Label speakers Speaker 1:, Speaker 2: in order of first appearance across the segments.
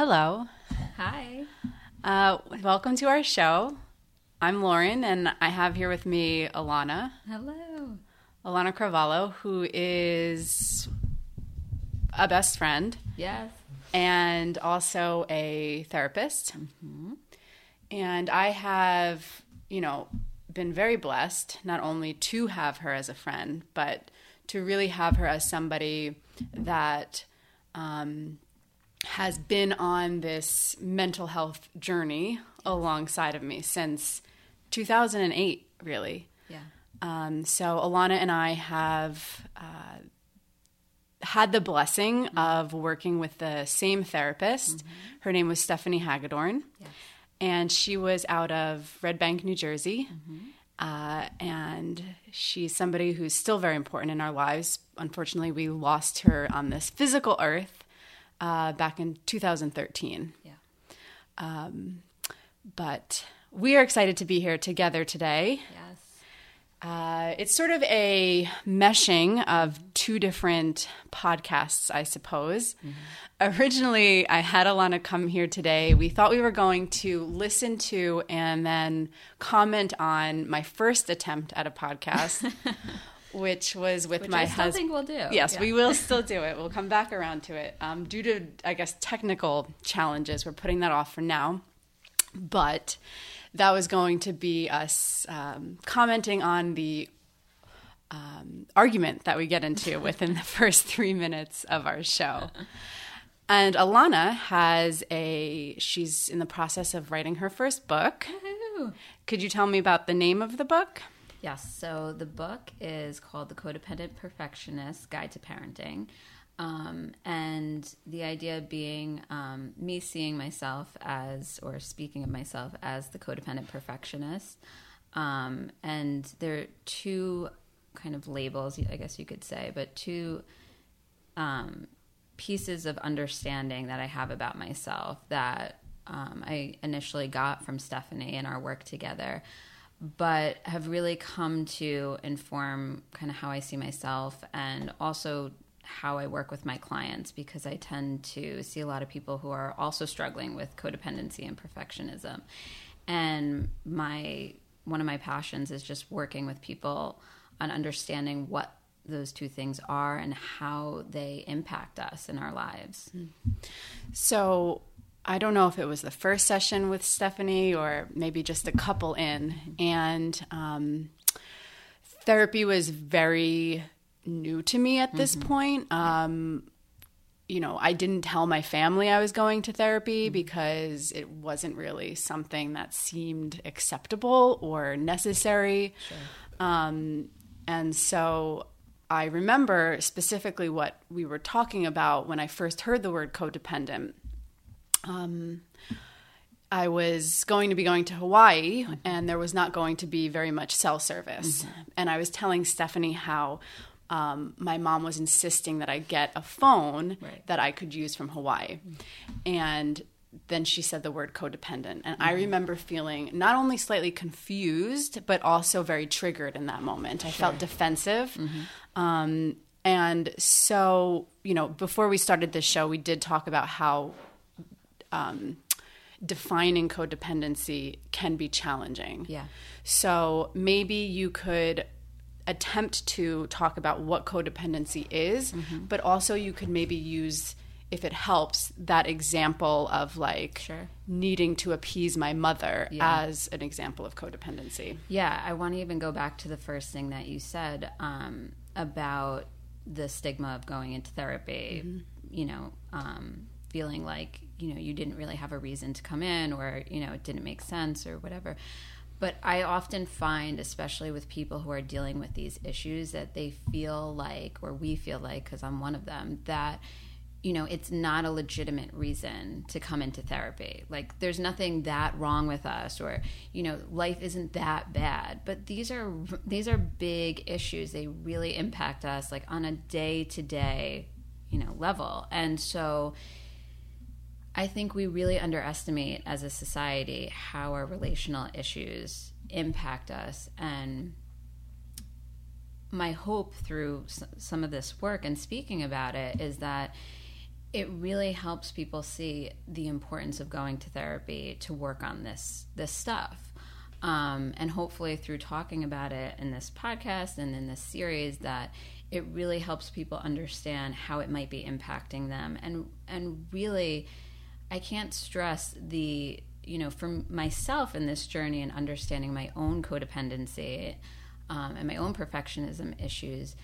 Speaker 1: Hello.
Speaker 2: Hi.
Speaker 1: Uh, welcome to our show. I'm Lauren, and I have here with me Alana.
Speaker 2: Hello.
Speaker 1: Alana Carvalho, who is a best friend
Speaker 2: Yes.
Speaker 1: and also a therapist. And I have, you know, been very blessed not only to have her as a friend, but to really have her as somebody that um, has been on this mental health journey alongside of me since 2008, really.
Speaker 2: Yeah.
Speaker 1: Um, so Alana and I have uh, had the blessing of working with the same therapist. Her name was Stephanie Hagedorn,
Speaker 2: Yes.
Speaker 1: and she was out of Red Bank, New Jersey. Uh, and she's somebody who's still very important in our lives. Unfortunately, we lost her on this physical earth uh, back in 2013
Speaker 2: Yeah.
Speaker 1: Um, but we are excited to be here together today.
Speaker 2: Yes.
Speaker 1: Uh, it's sort of a meshing of two different podcasts, I suppose. Originally, I had Alana come here today. We thought we were going to listen to and then comment on my first attempt at a podcast, which was with
Speaker 2: Which
Speaker 1: my husband.
Speaker 2: we'll do.
Speaker 1: Yes,
Speaker 2: Yeah.
Speaker 1: we will still do it. We'll come back around to it. Um, due to, I guess, technical challenges, we're putting that off for now. But that was going to be us um, commenting on the um, argument that we get into within the first three minutes of our show. And Alana has a, she's in the process of writing her first book. Could you tell me about the name of the book?
Speaker 2: Yes. So the book is called The Codependent Perfectionist Guide to Parenting. Um, and the idea being um, me seeing myself as, or speaking of myself as the codependent perfectionist. Um, and there are two kind of labels, I guess you could say, but two um, pieces of understanding that I have about myself that um, I initially got from Stephanie in our work together, but have really come to inform kind of how I see myself and also how I work with my clients because I tend to see a lot of people who are also struggling with codependency and perfectionism. And my one of my passions is just working with people on understanding what those two things are and how they impact us in our lives. Hmm.
Speaker 1: So I don't know if it was the first session with Stephanie or maybe just a couple in, and um, therapy was very new to me at this point. Um, you know, I didn't tell my family I was going to therapy because it wasn't really something that seemed acceptable or necessary. Um, and so I remember specifically what we were talking about when I first heard the word codependent. Um, I was going to be going to Hawaii, and there was not going to be very much cell service. And I was telling Stephanie how um, my mom was insisting that I get a phone
Speaker 2: Right.
Speaker 1: that I could use from Hawaii. And then she said the word codependent. And I remember feeling not only slightly confused, but also very triggered in that moment. I felt defensive. Um, and so, you know, before we started this show, we did talk about how um, defining codependency can be challenging.
Speaker 2: Yeah.
Speaker 1: So maybe you could attempt to talk about what codependency is,
Speaker 2: Mm-hmm.
Speaker 1: but also you could maybe use, if it helps, that example of like
Speaker 2: Sure.
Speaker 1: needing to appease my mother
Speaker 2: Yeah.
Speaker 1: as an example of codependency.
Speaker 2: Yeah, I want to even go back to the first thing that you said um, about the stigma of going into therapy. You know, um, feeling like you know you didn't really have a reason to come in, or you know it didn't make sense, or whatever. But I often find, especially with people who are dealing with these issues, that they feel like, or we feel like, because I'm one of them, that you know it's not a legitimate reason to come into therapy. Like there's nothing that wrong with us or you know life isn't that bad. But these are these are big issues. They really impact us like on a day to day you know level. And so i think we really underestimate as a society how our relational issues impact us and my hope through some of this work and speaking about it is that it really helps people see the importance of going to therapy to work on this this stuff. Um, and hopefully through talking about it in this podcast and in this series that it really helps people understand how it might be impacting them and and really I can't stress the you know for myself in this journey and understanding my own codependency um, and my own perfectionism issues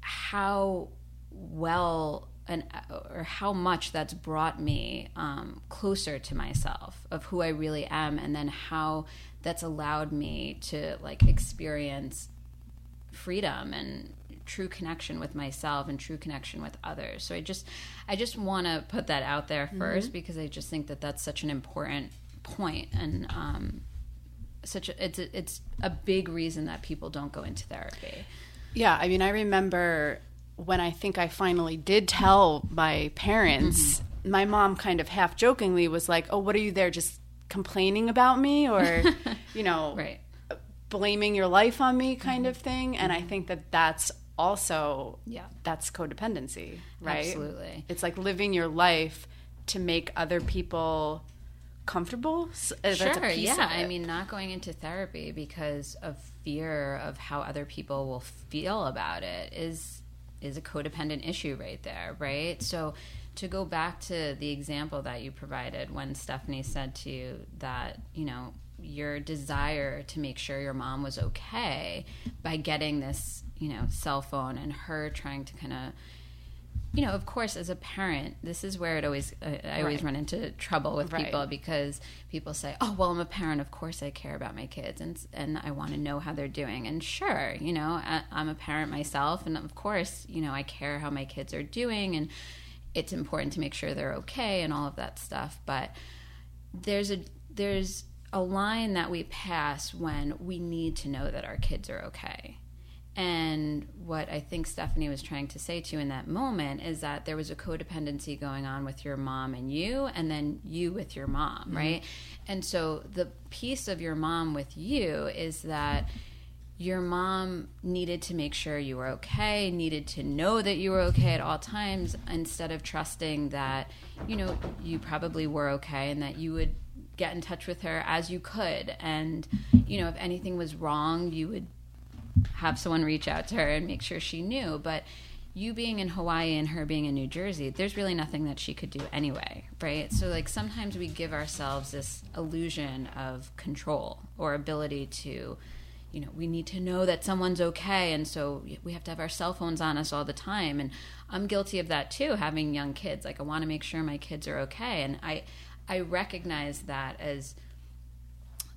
Speaker 2: how well and or how much that's brought me um, closer to myself of who I really am, and then how that's allowed me to like experience freedom and true connection with myself and true connection with others. So I just I just want to put that out there 1st mm-hmm. because I just think that that's such an important point and um, such a, it's a, it's a big reason that people don't go into therapy.
Speaker 1: Yeah, I mean, I remember when I think I finally did tell my parents, mm-hmm. my mom kind of half jokingly was like, "Oh, what are you there just complaining about me or, you know,
Speaker 2: right.
Speaker 1: blaming your life on me kind mm-hmm. of thing?" And I think that that's also yeah, that's codependency, right?
Speaker 2: Absolutely.
Speaker 1: It's like living your life to make other people comfortable.
Speaker 2: Uh, sure, yeah. I mean, not going into therapy because of fear of how other people will feel about it is is a codependent issue right there, right? So to go back to the example that you provided when Stephanie said to you that, you know, your desire to make sure your mom was okay by getting this, you know, cell phone and her trying to kind of you know, of course, as a parent, this is where it always uh, I always right. run into trouble with right. people because people say, "Oh, well, I'm a parent. Of course, I care about my kids and and I want to know how they're doing." And sure, you know, I, I'm a parent myself, and of course, you know, I care how my kids are doing, and it's important to make sure they're okay and all of that stuff. But there's a there's a line that we pass when we need to know that our kids are okay and what I think Stephanie was trying to say to you in that moment is that there was a codependency going on with your mom and you, and then you with your mom, mm-hmm. right? And so the piece of your mom with you is that your mom needed to make sure you were okay, needed to know that you were okay at all times, instead of trusting that, you know, you probably were okay and that you would get in touch with her as you could. And, you know, if anything was wrong, you would have someone reach out to her and make sure she knew. But you being in Hawaii and her being in New Jersey, there's really nothing that she could do anyway, right? So, like, sometimes we give ourselves this illusion of control or ability to, you know, we need to know that someone's okay. And so we have to have our cell phones on us all the time. And I'm guilty of that too, having young kids. Like, I want to make sure my kids are okay. And I, I recognize that as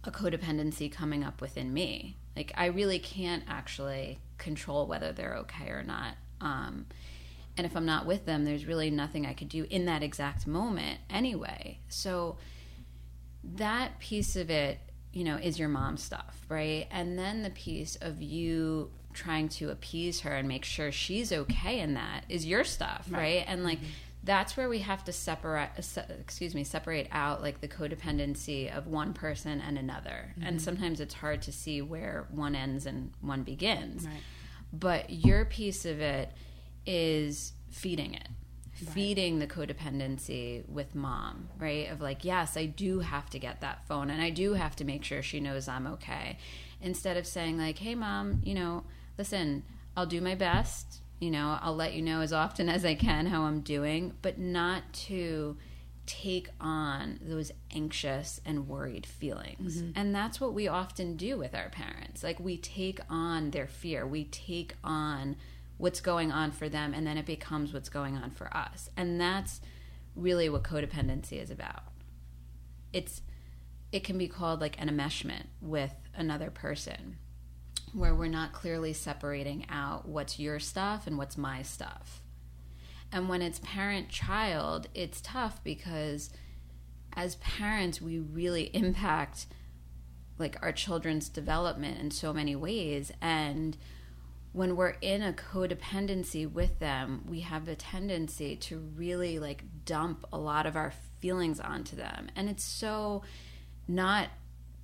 Speaker 2: a codependency coming up within me like I really can't actually control whether they're okay or not. Um, and if I'm not with them, there's really nothing I could do in that exact moment anyway. So that piece of it, you know, is your mom stuff, right? And then the piece of you trying to appease her and make sure she's okay in that is your stuff, right? right? And like mm-hmm that's where we have to separate excuse me separate out like the codependency of one person and another mm-hmm. and sometimes it's hard to see where one ends and one begins right. but your piece of it is feeding it right. feeding the codependency with mom right of like yes i do have to get that phone and i do have to make sure she knows i'm okay instead of saying like hey mom you know listen i'll do my best you know, I'll let you know as often as I can how I'm doing, but not to take on those anxious and worried feelings. Mm-hmm. And that's what we often do with our parents. Like we take on their fear, we take on what's going on for them, and then it becomes what's going on for us. And that's really what codependency is about. It's it can be called like an enmeshment with another person where we're not clearly separating out what's your stuff and what's my stuff. And when it's parent child, it's tough because as parents, we really impact like our children's development in so many ways and when we're in a codependency with them, we have a tendency to really like dump a lot of our feelings onto them. And it's so not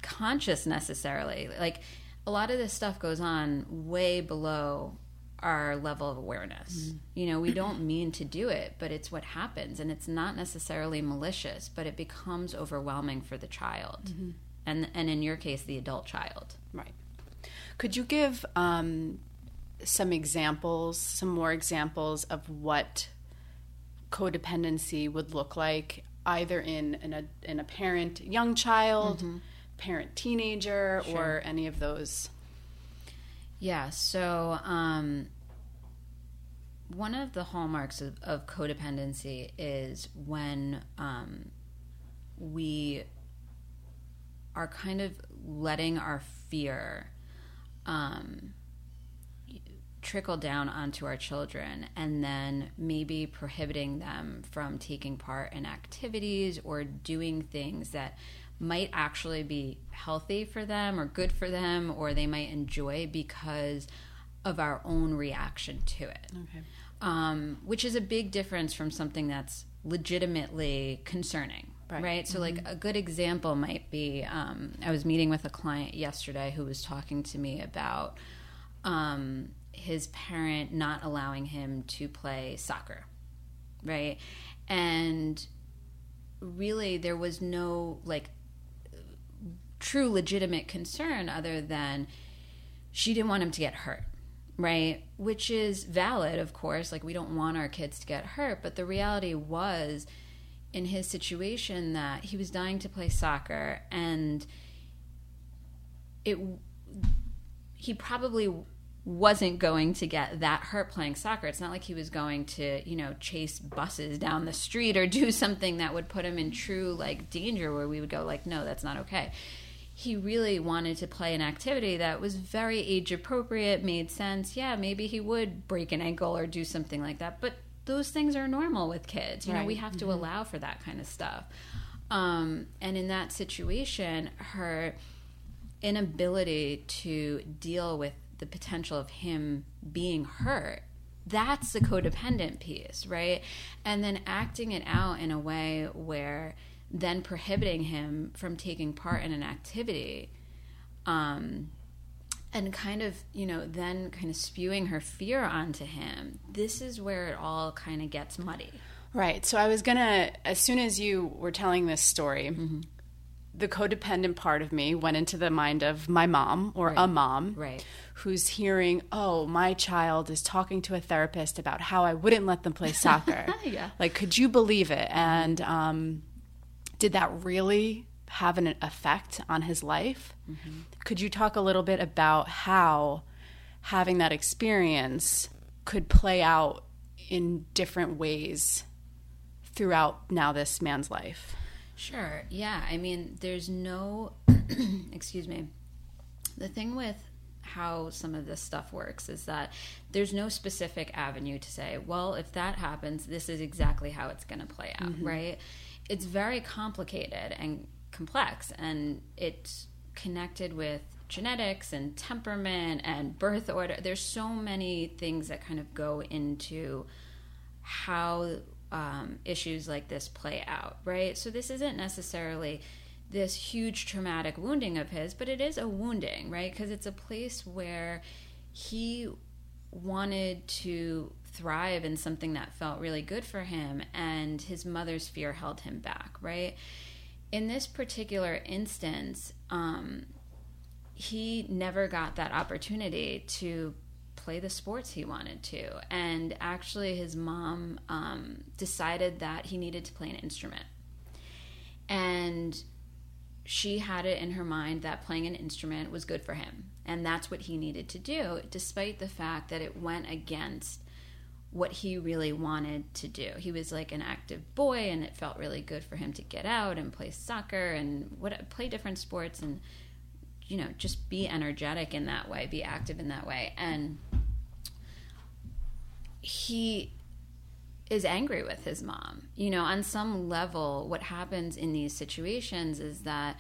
Speaker 2: conscious necessarily. Like a lot of this stuff goes on way below our level of awareness. Mm-hmm. You know, we don't mean to do it, but it's what happens. And it's not necessarily malicious, but it becomes overwhelming for the child. Mm-hmm. And, and in your case, the adult child.
Speaker 1: Right. Could you give um, some examples, some more examples of what codependency would look like, either in in a, in a parent young child, mm-hmm. Parent teenager, or any of those?
Speaker 2: Yeah. So, um, one of the hallmarks of, of codependency is when um, we are kind of letting our fear um, trickle down onto our children and then maybe prohibiting them from taking part in activities or doing things that might actually be healthy for them or good for them or they might enjoy because of our own reaction to it
Speaker 1: Okay.
Speaker 2: um, which is a big difference from something that's legitimately concerning.
Speaker 1: Right.
Speaker 2: Right. So, like, a good example might be um, I was meeting with a client yesterday who was talking to me about um, his parent not allowing him to play soccer. Right. And really, there was no, like, true legitimate concern other than she didn't want him to get hurt right which is valid of course like we don't want our kids to get hurt but the reality was in his situation that he was dying to play soccer and it he probably wasn't going to get that hurt playing soccer. It's not like he was going to, you know, chase buses down the street or do something that would put him in true like danger where we would go like, no, that's not okay. He really wanted to play an activity that was very age appropriate, made sense. Yeah, maybe he would break an ankle or do something like that, but those things are normal with kids. You know, we have to allow for that kind of stuff. Um, and in that situation, her inability to deal with the potential of him being hurt that's the codependent piece right and then acting it out in a way where then prohibiting him from taking part in an activity um and kind of you know then kind of spewing her fear onto him this is where it all kind of gets muddy
Speaker 1: Right. So I was gonna, as soon as you were telling this story,
Speaker 2: Mm-hmm.
Speaker 1: the codependent part of me went into the mind of my mom or a mom,
Speaker 2: Right.
Speaker 1: who's hearing, "Oh, my child is talking to a therapist about how I wouldn't let them play soccer."
Speaker 2: Yeah.
Speaker 1: Like, could you believe it? And um, did that really have an effect on his life? Mm-hmm. Could you talk a little bit about how having that experience could play out in different ways throughout now this man's life?
Speaker 2: Sure. Yeah. I mean, there's no, excuse me. The thing with how some of this stuff works is that there's no specific avenue to say, well, if that happens, this is exactly how it's going to play out, right? It's very complicated and complex, and it's connected with genetics and temperament and birth order. There's so many things that kind of go into how um, issues like this play out, right? So this isn't necessarily this huge traumatic wounding of his, but it is a wounding, right? Because it's a place where he wanted to thrive in something that felt really good for him, and his mother's fear held him back, right? In this particular instance, um, he never got that opportunity to play the sports he wanted to. And actually, his mom um, decided that he needed to play an instrument. And she had it in her mind that playing an instrument was good for him. And that's what he needed to do, despite the fact that it went against what he really wanted to do. He was like an active boy, and it felt really good for him to get out and play soccer and what play different sports and you know just be energetic in that way, be active in that way. And he is angry with his mom. You know, on some level, what happens in these situations is that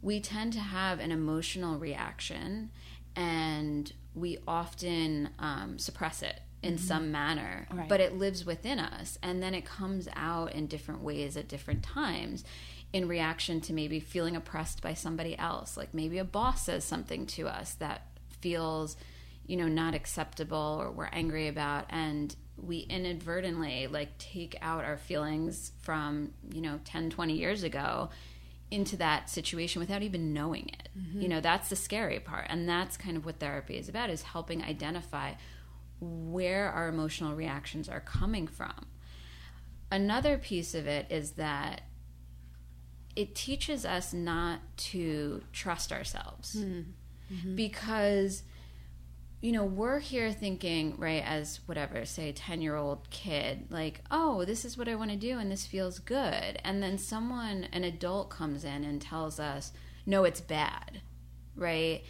Speaker 2: we tend to have an emotional reaction and we often um, suppress it in some manner,
Speaker 1: Right.
Speaker 2: but it lives within us and then it comes out in different ways at different times in reaction to maybe feeling oppressed by somebody else. Like maybe a boss says something to us that feels you know, not acceptable or we're angry about. And we inadvertently like take out our feelings from, you know, 10, 20 years ago into that situation without even knowing it. Mm-hmm. You know, that's the scary part. And that's kind of what therapy is about is helping identify where our emotional reactions are coming from. Another piece of it is that it teaches us not to trust ourselves. Mm-hmm. Because you know, we're here thinking, right, as whatever, say, 10 year old kid, like, oh, this is what I want to do and this feels good. And then someone, an adult, comes in and tells us, no, it's bad, right?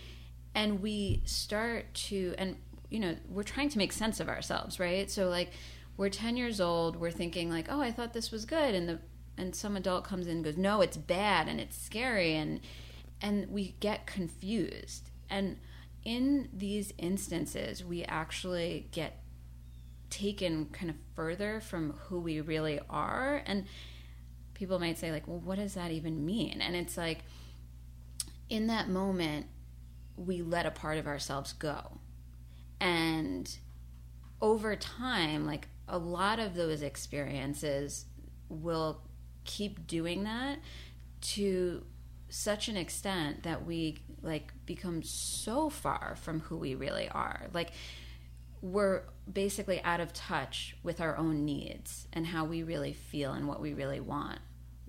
Speaker 2: And we start to, and, you know, we're trying to make sense of ourselves, right? So, like, we're 10 years old, we're thinking, like, oh, I thought this was good. And the, and some adult comes in and goes, no, it's bad and it's scary. And, and we get confused. And, in these instances, we actually get taken kind of further from who we really are. And people might say, like, well, what does that even mean? And it's like, in that moment, we let a part of ourselves go. And over time, like a lot of those experiences will keep doing that to such an extent that we like become so far from who we really are. Like we're basically out of touch with our own needs and how we really feel and what we really want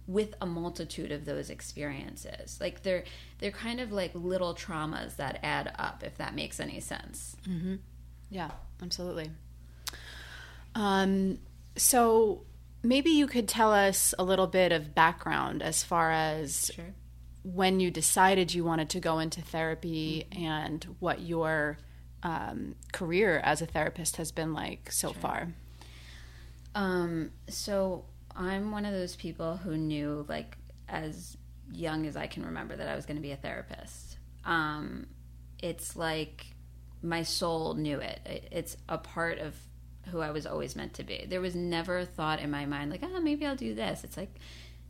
Speaker 2: with a multitude of those experiences. Like they're they're kind of like little traumas that add up if that makes any sense.
Speaker 1: Mm-hmm. yeah absolutely. Um so maybe you could tell us a little bit of background as far as sure when you decided you wanted to go into therapy and what your um, career as a therapist has been like so sure. far.
Speaker 2: Um, so I'm one of those people who knew, like, as young as I can remember, that I was going to be a therapist. Um, it's like my soul knew it. It's a part of who I was always meant to be. There was never a thought in my mind, like, oh, maybe I'll do this. It's like,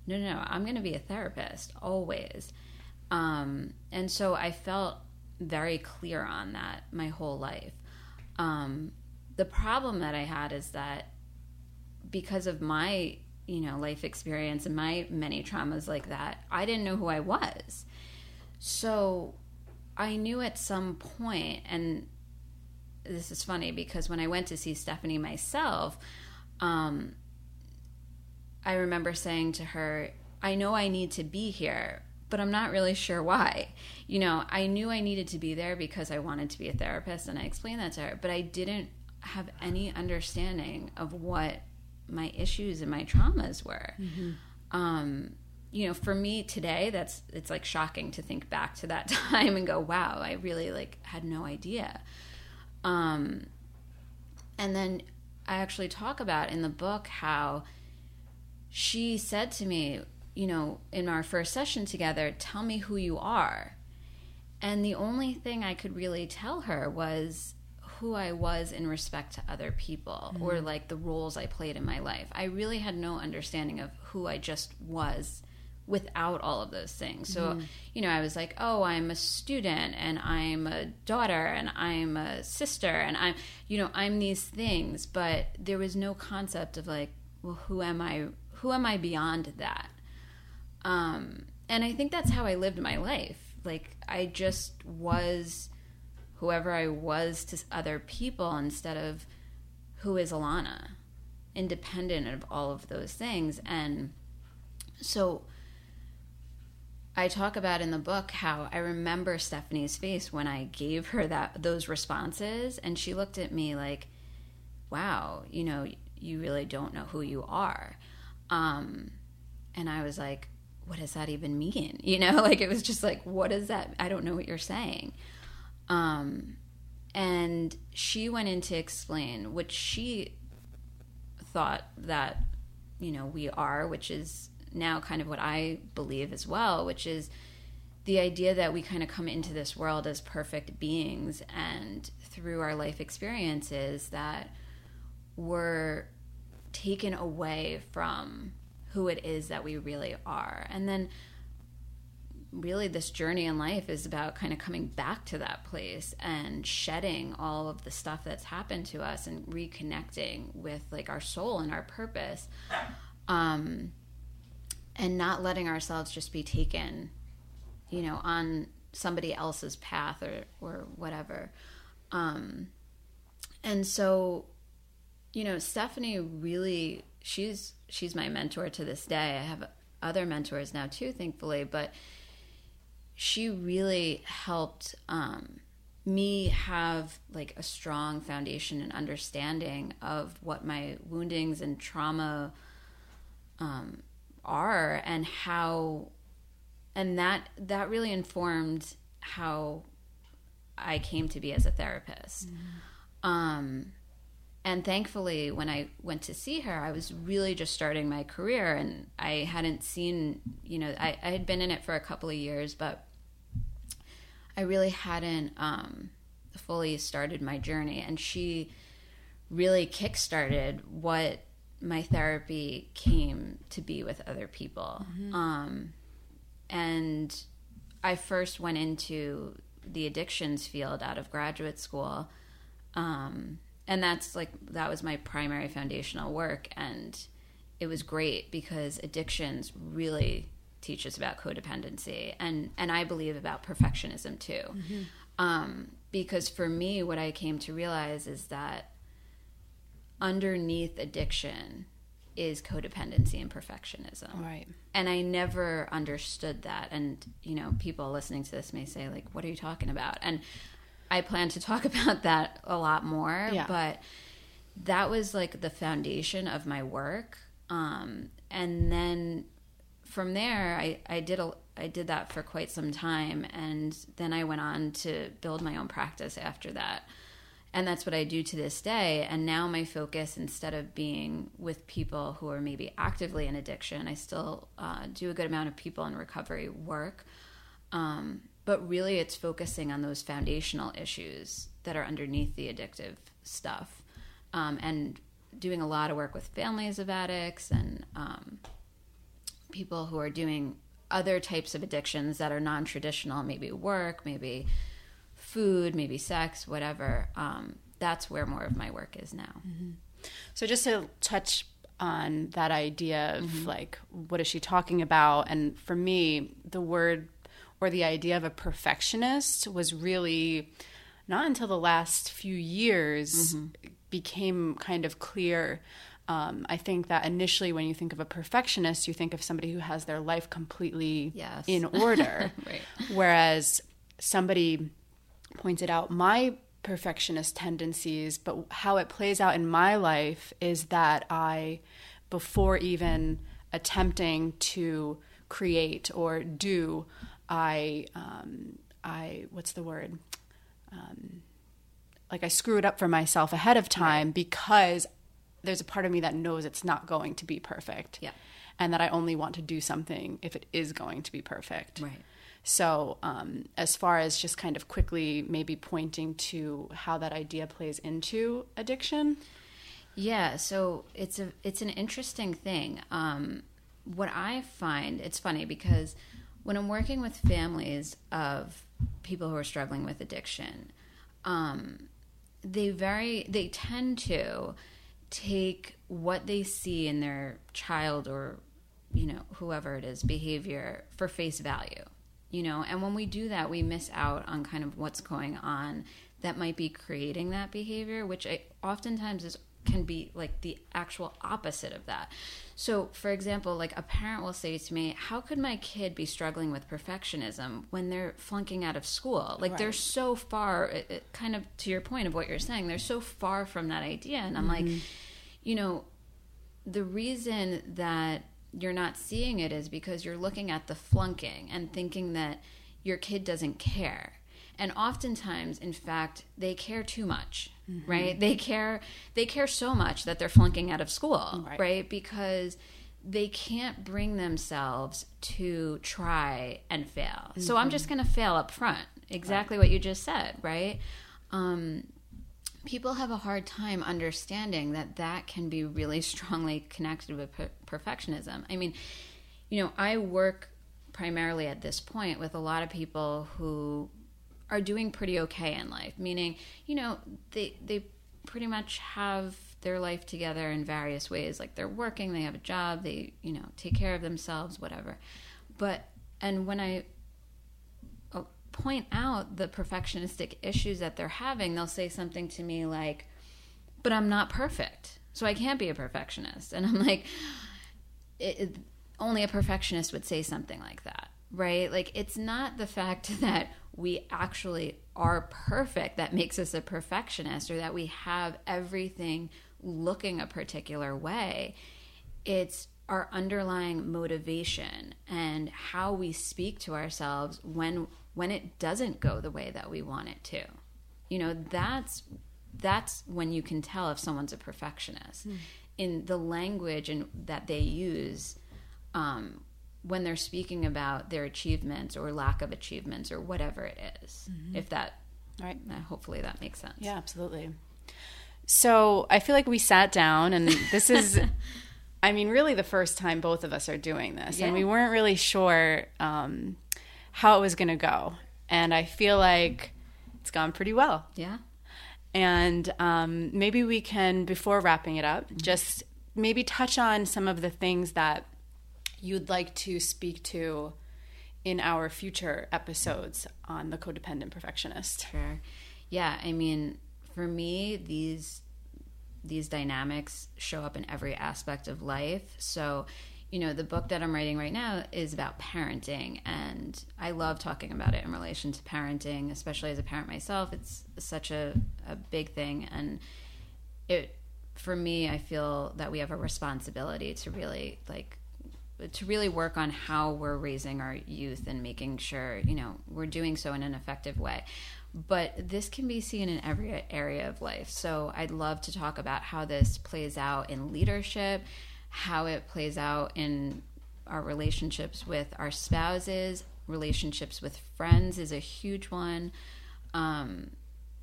Speaker 2: no, no, no, I'm going to be a therapist always. Um, and so I felt very clear on that my whole life. Um, the problem that I had is that because of my, you know, life experience and my many traumas like that, I didn't know who I was. So I knew at some point, and this is funny because when I went to see Stephanie myself, um, I remember saying to her, I know I need to be here, but I'm not really sure why. You know, I knew I needed to be there because I wanted to be a therapist, and I explained that to her, but I didn't have any understanding of what my issues and my traumas were. Mm-hmm. Um, you know, for me today, that's it's like shocking to think back to that time and go, "Wow, I really like had no idea." Um, and then I actually talk about in the book how she said to me, you know, in our first session together, tell me who you are. And the only thing I could really tell her was who I was in respect to other people mm-hmm. or like the roles I played in my life. I really had no understanding of who I just was without all of those things. So, mm-hmm. you know, I was like, oh, I'm a student and I'm a daughter and I'm a sister and I'm, you know, I'm these things, but there was no concept of like, well, who am I who am I beyond that? Um, and I think that's how I lived my life. Like I just was whoever I was to other people instead of who is Alana, independent of all of those things. And so I talk about in the book how I remember Stephanie's face when I gave her that those responses and she looked at me like, "Wow, you know, you really don't know who you are." Um, and I was like, what does that even mean? You know, like it was just like, what is that? I don't know what you're saying. Um, and she went in to explain what she thought that, you know, we are, which is now kind of what I believe as well, which is the idea that we kind of come into this world as perfect beings and through our life experiences that we're taken away from who it is that we really are. And then really this journey in life is about kind of coming back to that place and shedding all of the stuff that's happened to us and reconnecting with like our soul and our purpose um and not letting ourselves just be taken you know on somebody else's path or or whatever um and so you know stephanie really she's she's my mentor to this day i have other mentors now too thankfully but she really helped um, me have like a strong foundation and understanding of what my woundings and trauma um, are and how and that that really informed how I came to be as a therapist. Mm-hmm. Um, and thankfully, when I went to see her, I was really just starting my career, and I hadn't seen, you know, I, I had been in it for a couple of years, but I really hadn't um, fully started my journey, and she really kickstarted what my therapy came to be with other people. Mm-hmm. Um, and I first went into the addictions field out of graduate school. Um, and that's like, that was my primary foundational work. And it was great because addictions really teach us about codependency and and I believe about perfectionism too. Mm-hmm. Um, because for me, what I came to realize is that underneath addiction is codependency and perfectionism.
Speaker 1: Right.
Speaker 2: And I never understood that. And, you know, people listening to this may say, like, what are you talking about? And I plan to talk about that a lot more. Yeah. But that was like the foundation of my work. Um, and then from there, I, I did a, I did that for quite some time, and then I went on to build my own practice after that, and that's what I do to this day. And now my focus, instead of being with people who are maybe actively in addiction, I still uh, do a good amount of people in recovery work, um, but really it's focusing on those foundational issues that are underneath the addictive stuff, um, and doing a lot of work with families of addicts and um, people who are doing other types of addictions that are non-traditional maybe work maybe food maybe sex whatever um, that's where more of my work is now mm-hmm.
Speaker 1: so just to touch on that idea of mm-hmm. like what is she talking about and for me the word or the idea of a perfectionist was really not until the last few years mm-hmm. became kind of clear um, I think that initially, when you think of a perfectionist, you think of somebody who has their life completely yes. in order. right. Whereas somebody pointed out my perfectionist tendencies, but how it plays out in my life is that I, before even attempting to create or do, I, um, I, what's the word? Um, like I screw it up for myself ahead of time right. because there's a part of me that knows it's not going to be perfect.
Speaker 2: Yeah.
Speaker 1: And that I only want to do something if it is going to be perfect.
Speaker 2: Right.
Speaker 1: So, um, as far as just kind of quickly maybe pointing to how that idea plays into addiction.
Speaker 2: Yeah, so it's a it's an interesting thing. Um, what I find it's funny because when I'm working with families of people who are struggling with addiction, um, they very they tend to take what they see in their child or you know whoever it is behavior for face value you know? And when we do that we miss out on kind of what's going on that might be creating that behavior which I, oftentimes is can be like the actual opposite of that so for example like a parent will say to me how could my kid be struggling with perfectionism when they're flunking out of school like right. they're so far it, it, kind of to your point of what you're saying they're so far from that idea and i'm mm-hmm. like you know the reason that you're not seeing it is because you're looking at the flunking and thinking that your kid doesn't care. And oftentimes, in fact, they care too much, mm-hmm. right? They care they care so much that they're flunking out of school, right? right? Because they can't bring themselves to try and fail. Mm-hmm. So I'm mm-hmm. just going to fail up front. Exactly right. what you just said, right? Um, people have a hard time understanding that that can be really strongly connected with per- perfectionism. I mean, you know, I work primarily at this point with a lot of people who are doing pretty okay in life, meaning, you know, they they pretty much have their life together in various ways like they're working, they have a job, they, you know, take care of themselves, whatever. But and when I uh, point out the perfectionistic issues that they're having, they'll say something to me like, "But I'm not perfect." So I can't be a perfectionist. And I'm like, it, it, only a perfectionist would say something like that, right? Like, it's not the fact that we actually are perfect that makes us a perfectionist or that we have everything looking a particular way. It's our underlying motivation and how we speak to ourselves when when it doesn't go the way that we want it to. You know, that's that's when you can tell if someone's a perfectionist mm. in the language and that they use um, when they're speaking about their achievements or lack of achievements or whatever it is. Mm-hmm. If that, right? Uh, hopefully that makes sense.
Speaker 1: Yeah, absolutely. So I feel like we sat down, and this is, I mean, really the first time both of us are doing this, yeah. and we weren't really sure um, how it was going to go. And I feel like it's gone pretty well.
Speaker 2: Yeah.
Speaker 1: And um, maybe we can, before wrapping it up, mm-hmm. just maybe touch on some of the things that you'd like to speak to in our future episodes on the codependent perfectionist.
Speaker 2: Sure. Yeah, I mean, for me, these these dynamics show up in every aspect of life. So, you know, the book that I'm writing right now is about parenting, and I love talking about it in relation to parenting, especially as a parent myself. It's such a, a big thing, and it for me, I feel that we have a responsibility to really like to really work on how we're raising our youth and making sure you know we're doing so in an effective way but this can be seen in every area of life so i'd love to talk about how this plays out in leadership how it plays out in our relationships with our spouses, relationships with friends is a huge one. Um,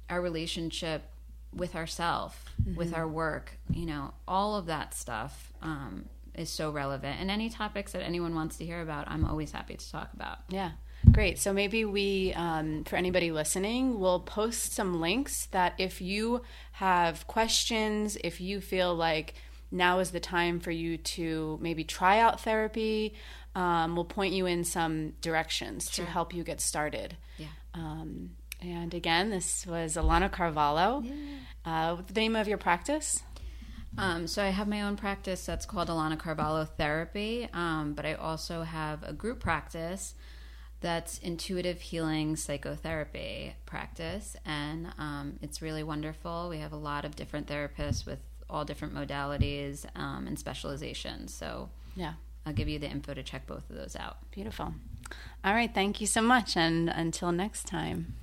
Speaker 2: our relationship with ourselves, mm-hmm. with our work, you know, all of that stuff um, is so relevant. And any topics that anyone wants to hear about, I'm always happy to talk about.
Speaker 1: Yeah. Great. So maybe we, um, for anybody listening, we'll post some links that if you have questions, if you feel like now is the time for you to maybe try out therapy. Um, we'll point you in some directions sure. to help you get started.
Speaker 2: Yeah.
Speaker 1: Um, and again, this was Alana Carvalho. Yeah. Uh, the name of your practice?
Speaker 2: Um, so I have my own practice that's called Alana Carvalho Therapy, um, but I also have a group practice that's intuitive healing psychotherapy practice, and um, it's really wonderful. We have a lot of different therapists with all different modalities um, and specializations. So
Speaker 1: yeah,
Speaker 2: I'll give you the info to check both of those out.
Speaker 1: Beautiful. All right, thank you so much, and until next time.